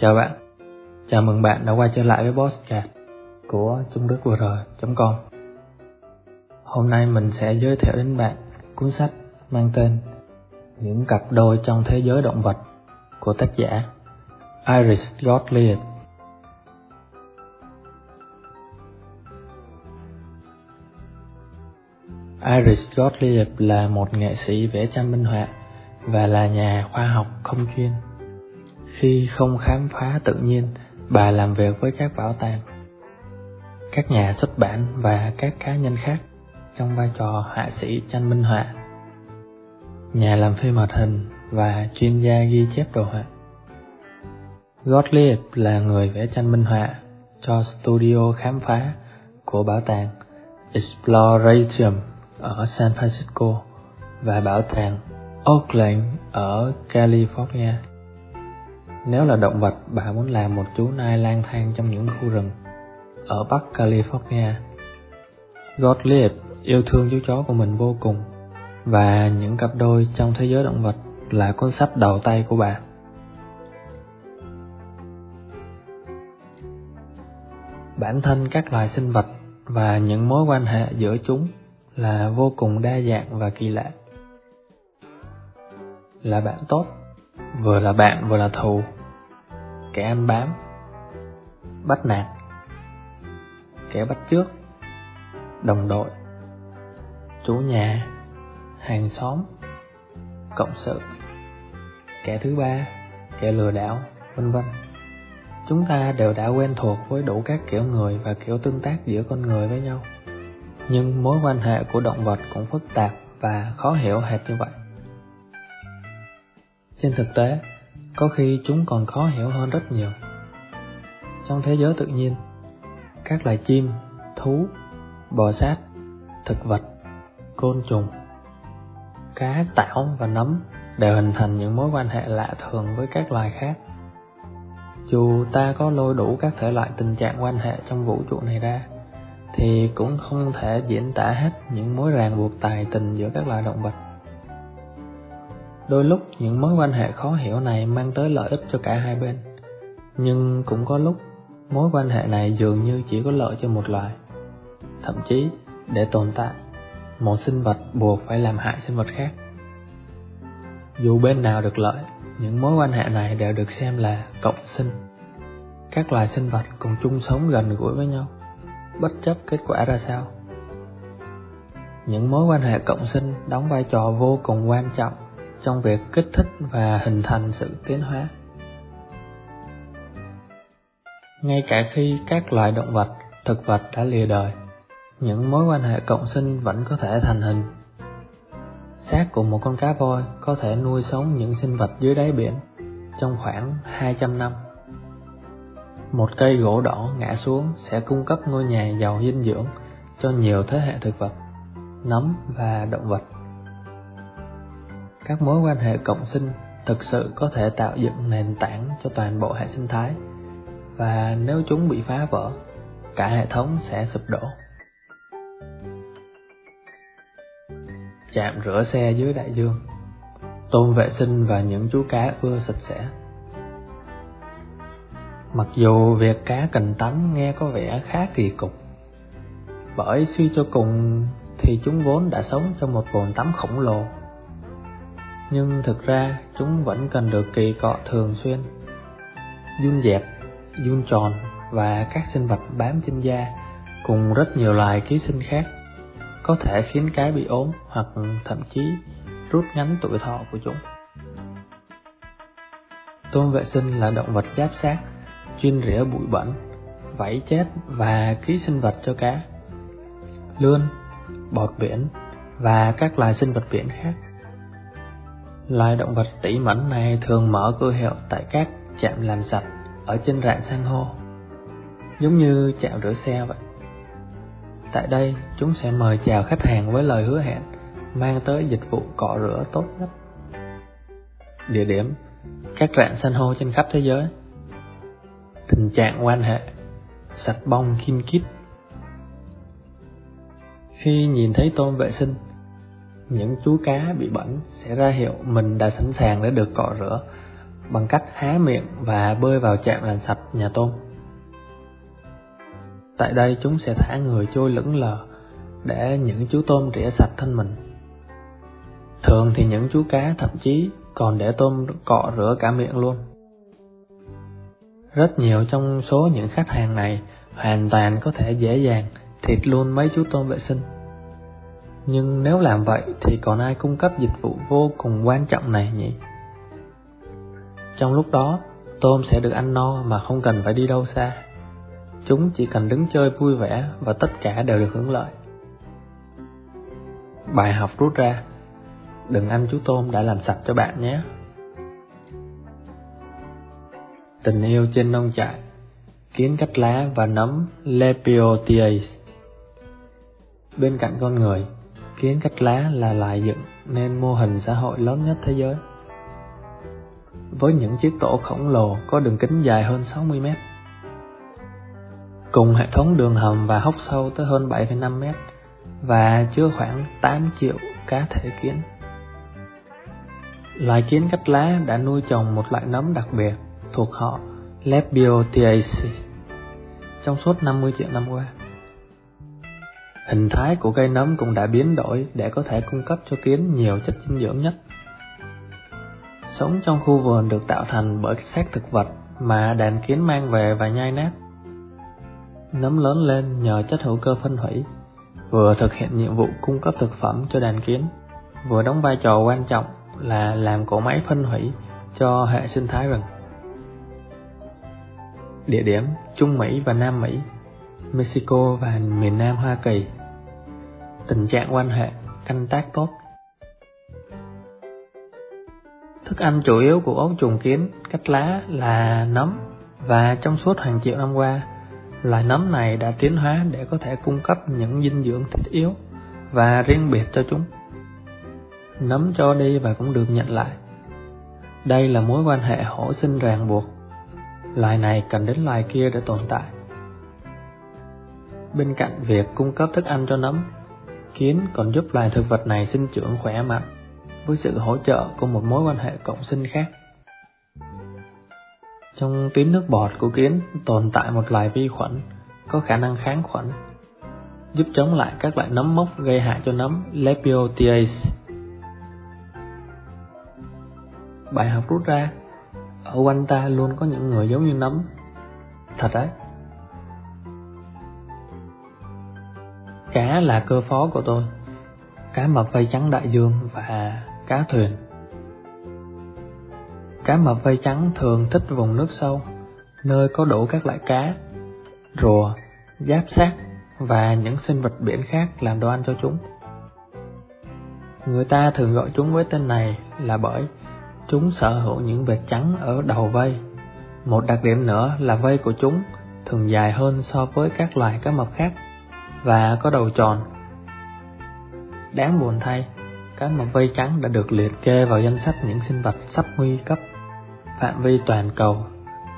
Chào bạn, chào mừng bạn đã quay trở lại với Postcard của Trung Đức com Hôm nay mình sẽ giới thiệu đến bạn cuốn sách mang tên Những cặp đôi trong thế giới động vật của tác giả Iris Gottlieb. Iris Gottlieb là một nghệ sĩ vẽ tranh minh họa và là nhà khoa học không chuyên. Khi không khám phá tự nhiên, bà làm việc với các bảo tàng, các nhà xuất bản và các cá nhân khác trong vai trò họa sĩ tranh minh họa, nhà làm phim hoạt hình và chuyên gia ghi chép đồ họa. Gottlieb là người vẽ tranh minh họa cho studio khám phá của bảo tàng Exploration ở San Francisco và bảo tàng Oakland ở California. Nếu là động vật, bà muốn làm một chú nai lang thang trong những khu rừng ở Bắc California. Gottlieb yêu thương chú chó của mình vô cùng và những cặp đôi trong thế giới động vật là cuốn sách đầu tay của bà. Bản thân các loài sinh vật và những mối quan hệ giữa chúng là vô cùng đa dạng và kỳ lạ. Là bạn tốt, vừa là bạn vừa là thù, kẻ ăn bám, bắt nạt, kẻ bắt trước, đồng đội, chủ nhà, hàng xóm, cộng sự, kẻ thứ ba, kẻ lừa đảo, vân vân. Chúng ta đều đã quen thuộc với đủ các kiểu người và kiểu tương tác giữa con người với nhau. Nhưng mối quan hệ của động vật cũng phức tạp và khó hiểu hệt như vậy. Trên thực tế, có khi chúng còn khó hiểu hơn rất nhiều. Trong thế giới tự nhiên, các loài chim, thú, bò sát, thực vật, côn trùng, cá, tảo và nấm đều hình thành những mối quan hệ lạ thường với các loài khác. Dù ta có lôi đủ các thể loại tình trạng quan hệ trong vũ trụ này ra, thì cũng không thể diễn tả hết những mối ràng buộc tài tình giữa các loài động vật. Đôi lúc những mối quan hệ khó hiểu này mang tới lợi ích cho cả hai bên, nhưng cũng có lúc mối quan hệ này dường như chỉ có lợi cho một loài. Thậm chí, để tồn tại, một sinh vật buộc phải làm hại sinh vật khác. Dù bên nào được lợi, những mối quan hệ này đều được xem là cộng sinh. Các loài sinh vật cùng chung sống gần gũi với nhau, bất chấp kết quả ra sao. Những mối quan hệ cộng sinh đóng vai trò vô cùng quan trọng trong việc kích thích và hình thành sự tiến hóa. Ngay cả khi các loài động vật, thực vật đã lìa đời, những mối quan hệ cộng sinh vẫn có thể thành hình. Xác của một con cá voi có thể nuôi sống những sinh vật dưới đáy biển trong khoảng 200 năm. Một cây gỗ đỏ ngã xuống sẽ cung cấp ngôi nhà giàu dinh dưỡng cho nhiều thế hệ thực vật, nấm và động vật các mối quan hệ cộng sinh thực sự có thể tạo dựng nền tảng cho toàn bộ hệ sinh thái. Và nếu chúng bị phá vỡ, cả hệ thống sẽ sụp đổ. Chạm rửa xe dưới đại dương tôm vệ sinh và những chú cá ưa sạch sẽ. Mặc dù việc cá cần tắm nghe có vẻ khá kỳ cục, bởi suy cho cùng thì chúng vốn đã sống trong một bồn tắm khổng lồ nhưng thực ra chúng vẫn cần được kỳ cọ thường xuyên. Dung dẹp, dung tròn và các sinh vật bám trên da cùng rất nhiều loài ký sinh khác có thể khiến cái bị ốm hoặc thậm chí rút ngắn tuổi thọ của chúng. Tôm vệ sinh là động vật giáp xác, chuyên rỉa bụi bẩn, vảy chết và ký sinh vật cho cá, lươn, bọt biển và các loài sinh vật biển khác. Loài động vật tỉ mẩn này thường mở cửa hiệu tại các trạm làm sạch ở trên rạn san hô, giống như chạm rửa xe vậy. Tại đây, chúng sẽ mời chào khách hàng với lời hứa hẹn mang tới dịch vụ cọ rửa tốt nhất. Địa điểm: các rạn san hô trên khắp thế giới. Tình trạng quan hệ: sạch bông kim kít. Khi nhìn thấy tôm vệ sinh, những chú cá bị bẩn sẽ ra hiệu mình đã sẵn sàng để được cọ rửa bằng cách há miệng và bơi vào chạm làm sạch nhà tôm. Tại đây chúng sẽ thả người trôi lững lờ để những chú tôm rỉa sạch thân mình. Thường thì những chú cá thậm chí còn để tôm cọ rửa cả miệng luôn. Rất nhiều trong số những khách hàng này hoàn toàn có thể dễ dàng, thịt luôn mấy chú tôm vệ sinh. Nhưng nếu làm vậy thì còn ai cung cấp dịch vụ vô cùng quan trọng này nhỉ? Trong lúc đó, tôm sẽ được ăn no mà không cần phải đi đâu xa. Chúng chỉ cần đứng chơi vui vẻ và tất cả đều được hưởng lợi. Bài học rút ra Đừng ăn chú tôm đã làm sạch cho bạn nhé. Tình yêu trên nông trại Kiến cắt lá và nấm Lepiotiaceae Bên cạnh con người, kiến cắt lá là lại dựng nên mô hình xã hội lớn nhất thế giới. Với những chiếc tổ khổng lồ có đường kính dài hơn 60 mét. Cùng hệ thống đường hầm và hốc sâu tới hơn 7,5 mét và chứa khoảng 8 triệu cá thể kiến. Loài kiến cắt lá đã nuôi trồng một loại nấm đặc biệt thuộc họ Lepiotiaceae trong suốt 50 triệu năm qua. Hình thái của cây nấm cũng đã biến đổi để có thể cung cấp cho kiến nhiều chất dinh dưỡng nhất. Sống trong khu vườn được tạo thành bởi xác thực vật mà đàn kiến mang về và nhai nát. Nấm lớn lên nhờ chất hữu cơ phân hủy, vừa thực hiện nhiệm vụ cung cấp thực phẩm cho đàn kiến, vừa đóng vai trò quan trọng là làm cỗ máy phân hủy cho hệ sinh thái rừng. Địa điểm Trung Mỹ và Nam Mỹ, Mexico và miền Nam Hoa Kỳ. Tình trạng quan hệ canh tác tốt. Thức ăn chủ yếu của ấu trùng kiến cắt lá là nấm và trong suốt hàng triệu năm qua, loài nấm này đã tiến hóa để có thể cung cấp những dinh dưỡng thiết yếu và riêng biệt cho chúng Nấm cho đi và cũng được nhận lại. Đây là mối quan hệ hỗ sinh ràng buộc. Loài này cần đến loài kia để tồn tại. Bên cạnh việc cung cấp thức ăn cho nấm, kiến còn giúp loài thực vật này sinh trưởng khỏe mạnh với sự hỗ trợ của một mối quan hệ cộng sinh khác. Trong tuyến nước bọt của kiến tồn tại một loài vi khuẩn có khả năng kháng khuẩn, giúp chống lại các loại nấm mốc gây hại cho nấm Lepiotiase. Bài học rút ra Ở quanh ta luôn có những người giống như nấm Thật đấy Cá là cơ phó của tôi. Cá mập vây trắng đại dương và cá thuyền. Cá mập vây trắng thường thích vùng nước sâu Nơi có đủ các loại cá Rùa, giáp sát và những sinh vật biển khác làm đồ ăn cho chúng. Người ta thường gọi chúng với tên này là bởi Chúng sở hữu những vệt trắng ở đầu vây. Một đặc điểm nữa là vây của chúng thường dài hơn so với các loài cá mập khác và có đầu tròn. Đáng buồn thay, cá mập vây trắng đã được liệt kê vào danh sách những sinh vật sắp nguy cấp phạm vi toàn cầu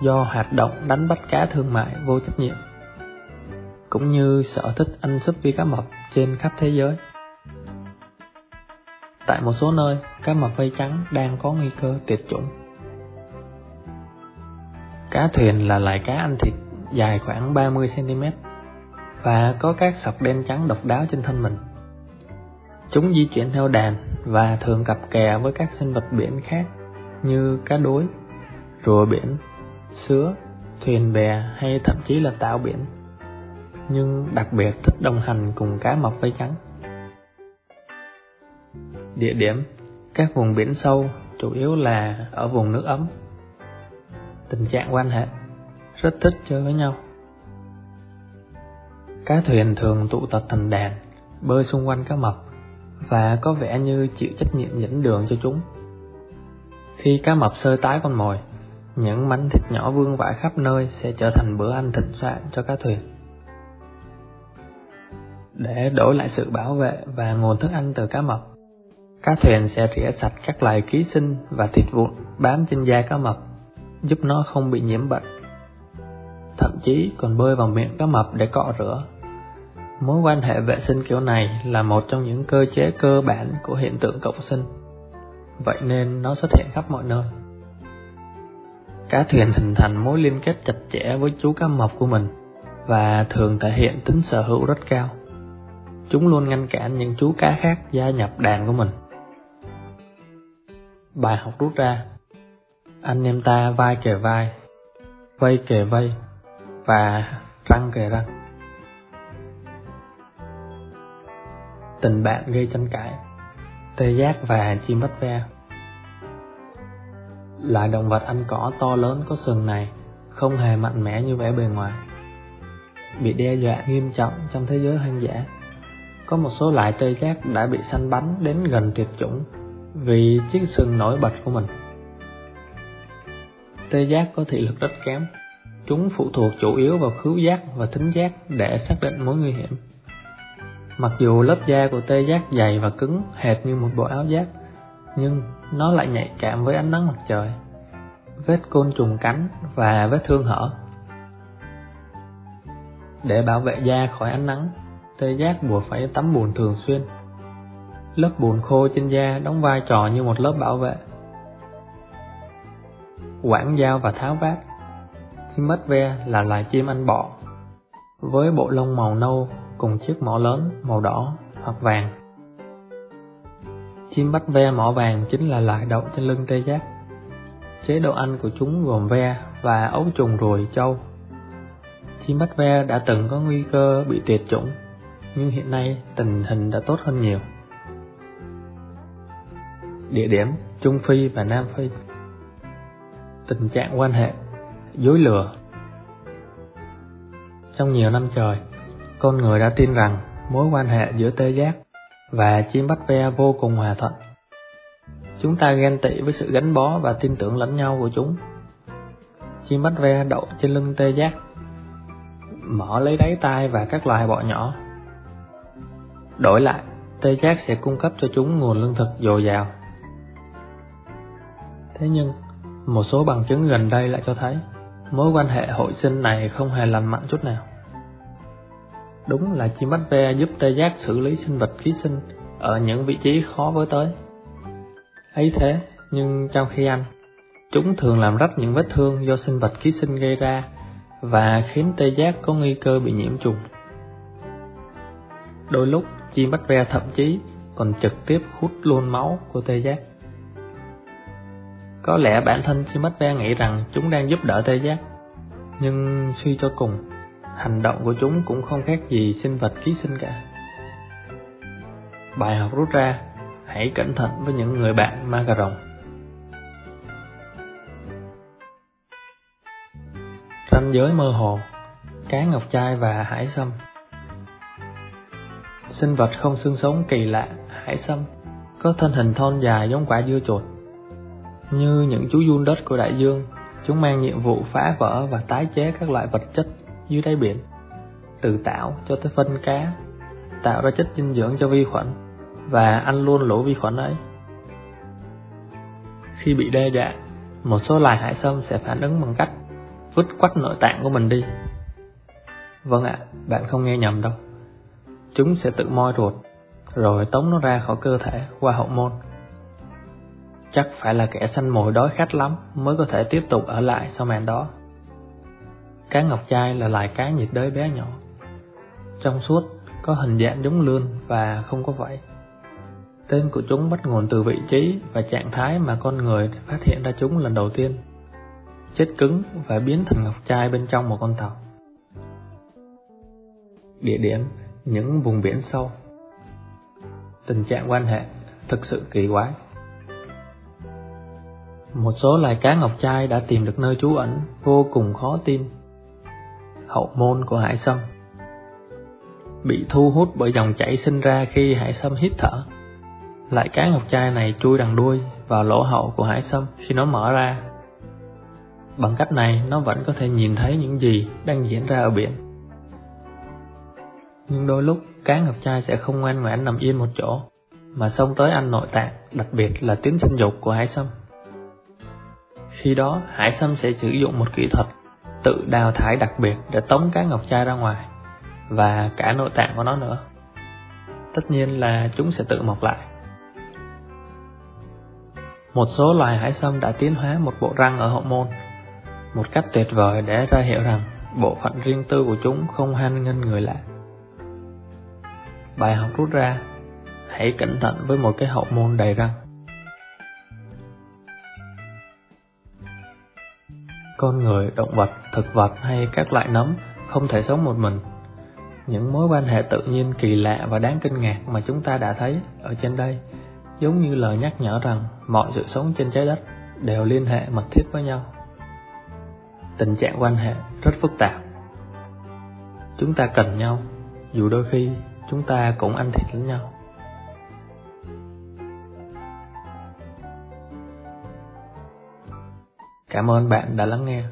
do hoạt động đánh bắt cá thương mại vô trách nhiệm cũng như sở thích ăn súp vi cá mập trên khắp thế giới. Tại một số nơi, cá mập vây trắng đang có nguy cơ tuyệt chủng. Cá thuyền là loài cá ăn thịt dài khoảng 30cm và có các sọc đen trắng độc đáo trên thân mình. Chúng di chuyển theo đàn và thường cặp kè với các sinh vật biển khác như cá đối, rùa biển, sứa, thuyền bè hay thậm chí là tảo biển. Nhưng đặc biệt thích đồng hành cùng cá mập vây trắng. Địa điểm Các vùng biển sâu chủ yếu là ở vùng nước ấm Tình trạng quan hệ Rất thích chơi với nhau Cá thuyền thường tụ tập thành đàn Bơi xung quanh cá mập Và có vẻ như chịu trách nhiệm dẫn đường cho chúng Khi cá mập sơ tái con mồi Những mảnh thịt nhỏ vương vãi khắp nơi Sẽ trở thành bữa ăn thịnh soạn cho cá thuyền để đổi lại sự bảo vệ và nguồn thức ăn từ cá mập. Cá thuyền sẽ rỉa sạch các loài ký sinh và thịt vụn bám trên da cá mập, giúp nó không bị nhiễm bệnh. Thậm chí còn bơi vào miệng cá mập để cọ rửa. Mối quan hệ vệ sinh kiểu này là một trong những cơ chế cơ bản của hiện tượng cộng sinh. Vậy nên nó xuất hiện khắp mọi nơi. Cá thuyền hình thành mối liên kết chặt chẽ với chú cá mập của mình và thường thể hiện tính sở hữu rất cao. Chúng luôn ngăn cản những chú cá khác gia nhập đàn của mình. Bài học rút ra Anh em ta vai kề vai, vây kề vây và răng kề răng. Tình bạn gây tranh cãi Tê giác và chim bắt ve loại động vật ăn cỏ to lớn có sừng này, không hề mạnh mẽ như vẻ bề ngoài. Bị đe dọa nghiêm trọng trong thế giới hoang dã. Có một số loài tê giác đã bị săn bắn đến gần tuyệt chủng vì chiếc sừng nổi bật của mình. Tê giác có thị lực rất kém. Chúng phụ thuộc chủ yếu vào khứu giác và thính giác để xác định mối nguy hiểm. Mặc dù lớp da của tê giác dày và cứng hệt như một bộ áo giáp, nhưng nó lại nhạy cảm với ánh nắng mặt trời, vết côn trùng cắn và vết thương hở. Để bảo vệ da khỏi ánh nắng, tê giác buộc phải tắm bùn thường xuyên. Lớp bùn khô trên da đóng vai trò như một lớp bảo vệ. Quảng dao và tháo vát Chim ve là loài chim ăn bọ, với bộ lông màu nâu cùng chiếc mỏ lớn màu đỏ hoặc vàng. Chim bách ve mỏ vàng chính là loại đậu trên lưng tê giác. Chế độ ăn của chúng gồm ve và ấu trùng ruồi châu. Chim bách ve đã từng có nguy cơ bị tuyệt chủng, nhưng hiện nay tình hình đã tốt hơn nhiều. Địa điểm Trung Phi và Nam Phi Tình trạng quan hệ Dối lừa Trong nhiều năm trời, con người đã tin rằng mối quan hệ giữa tê giác và chim bắt ve vô cùng hòa thuận. Chúng ta ghen tị với sự gắn bó và tin tưởng lẫn nhau của chúng. Chim bắt ve đậu trên lưng tê giác, mở lấy đáy tai và các loài bọ nhỏ. Đổi lại, tê giác sẽ cung cấp cho chúng nguồn lương thực dồi dào. Thế nhưng, một số bằng chứng gần đây lại cho thấy mối quan hệ hội sinh này không hề lành mạnh chút nào. Đúng là chim bách ve giúp tê giác xử lý sinh vật ký sinh ở những vị trí khó với tới. ấy thế, nhưng trong khi ăn, chúng thường làm rách những vết thương do sinh vật ký sinh gây ra và khiến tê giác có nguy cơ bị nhiễm trùng. Đôi lúc, chim bách ve thậm chí còn trực tiếp hút luôn máu của tê giác. Có lẽ bản thân chim bách ve nghĩ rằng chúng đang giúp đỡ tê giác, nhưng suy cho cùng, hành động của chúng cũng không khác gì sinh vật ký sinh cả. Bài học rút ra, hãy cẩn thận với những người bạn ma cà rồng. Ranh giới mơ hồ, cá ngọc trai và hải sâm Sinh vật không xương sống kỳ lạ, hải sâm, có thân hình thon dài giống quả dưa chuột. Như những chú giun đất của đại dương, chúng mang nhiệm vụ phá vỡ và tái chế các loại vật chất dưới đáy biển từ tạo cho tới phân cá, tạo ra chất dinh dưỡng cho vi khuẩn, và ăn luôn lỗ vi khuẩn ấy. Khi bị đe dọa, một số loài hải sâm sẽ phản ứng bằng cách vứt quách nội tạng của mình đi. Vâng ạ, bạn không nghe nhầm đâu. Chúng sẽ tự moi ruột, rồi tống nó ra khỏi cơ thể qua hậu môn. Chắc phải là kẻ săn mồi đói khát lắm mới có thể tiếp tục ở lại sau màn đó. Cá ngọc trai là loài cá nhiệt đới bé nhỏ, trong suốt, có hình dạng giống lươn và không có vảy. Tên của chúng bắt nguồn từ vị trí và trạng thái mà con người phát hiện ra chúng lần đầu tiên. Chết cứng và biến thành ngọc trai bên trong một con tàu. Địa điểm, những vùng biển sâu. Tình trạng quan hệ thực sự kỳ quái. Một số loài cá ngọc trai đã tìm được nơi trú ẩn vô cùng khó tin hậu môn của hải sâm bị thu hút bởi dòng chảy sinh ra khi hải sâm hít thở. Lại cá ngọc trai này chui đằng đuôi vào lỗ hậu của hải sâm khi nó mở ra. Bằng cách này nó vẫn có thể nhìn thấy những gì đang diễn ra ở biển. Nhưng đôi lúc cá ngọc trai sẽ không ngoan ngoãn nằm yên một chỗ, mà xông tới ăn nội tạng, đặc biệt là tuyến sinh dục của hải sâm. Khi đó, hải sâm sẽ sử dụng một kỹ thuật tự đào thải đặc biệt để tống cá ngọc trai ra ngoài và cả nội tạng của nó nữa. Tất nhiên là chúng sẽ tự mọc lại. Một số loài hải sâm đã tiến hóa một bộ răng ở hậu môn một cách tuyệt vời để ra hiệu rằng bộ phận riêng tư của chúng không han nghênh người lạ. Bài học rút ra, hãy cẩn thận với một cái hậu môn đầy răng. Con người, động vật, thực vật hay các loại nấm không thể sống một mình. Những mối quan hệ tự nhiên kỳ lạ và đáng kinh ngạc mà chúng ta đã thấy ở trên đây giống như lời nhắc nhở rằng mọi sự sống trên trái đất đều liên hệ mật thiết với nhau. Tình trạng quan hệ rất phức tạp. Chúng ta cần nhau, dù đôi khi chúng ta cũng ăn thịt lẫn nhau. Cảm ơn bạn đã lắng nghe.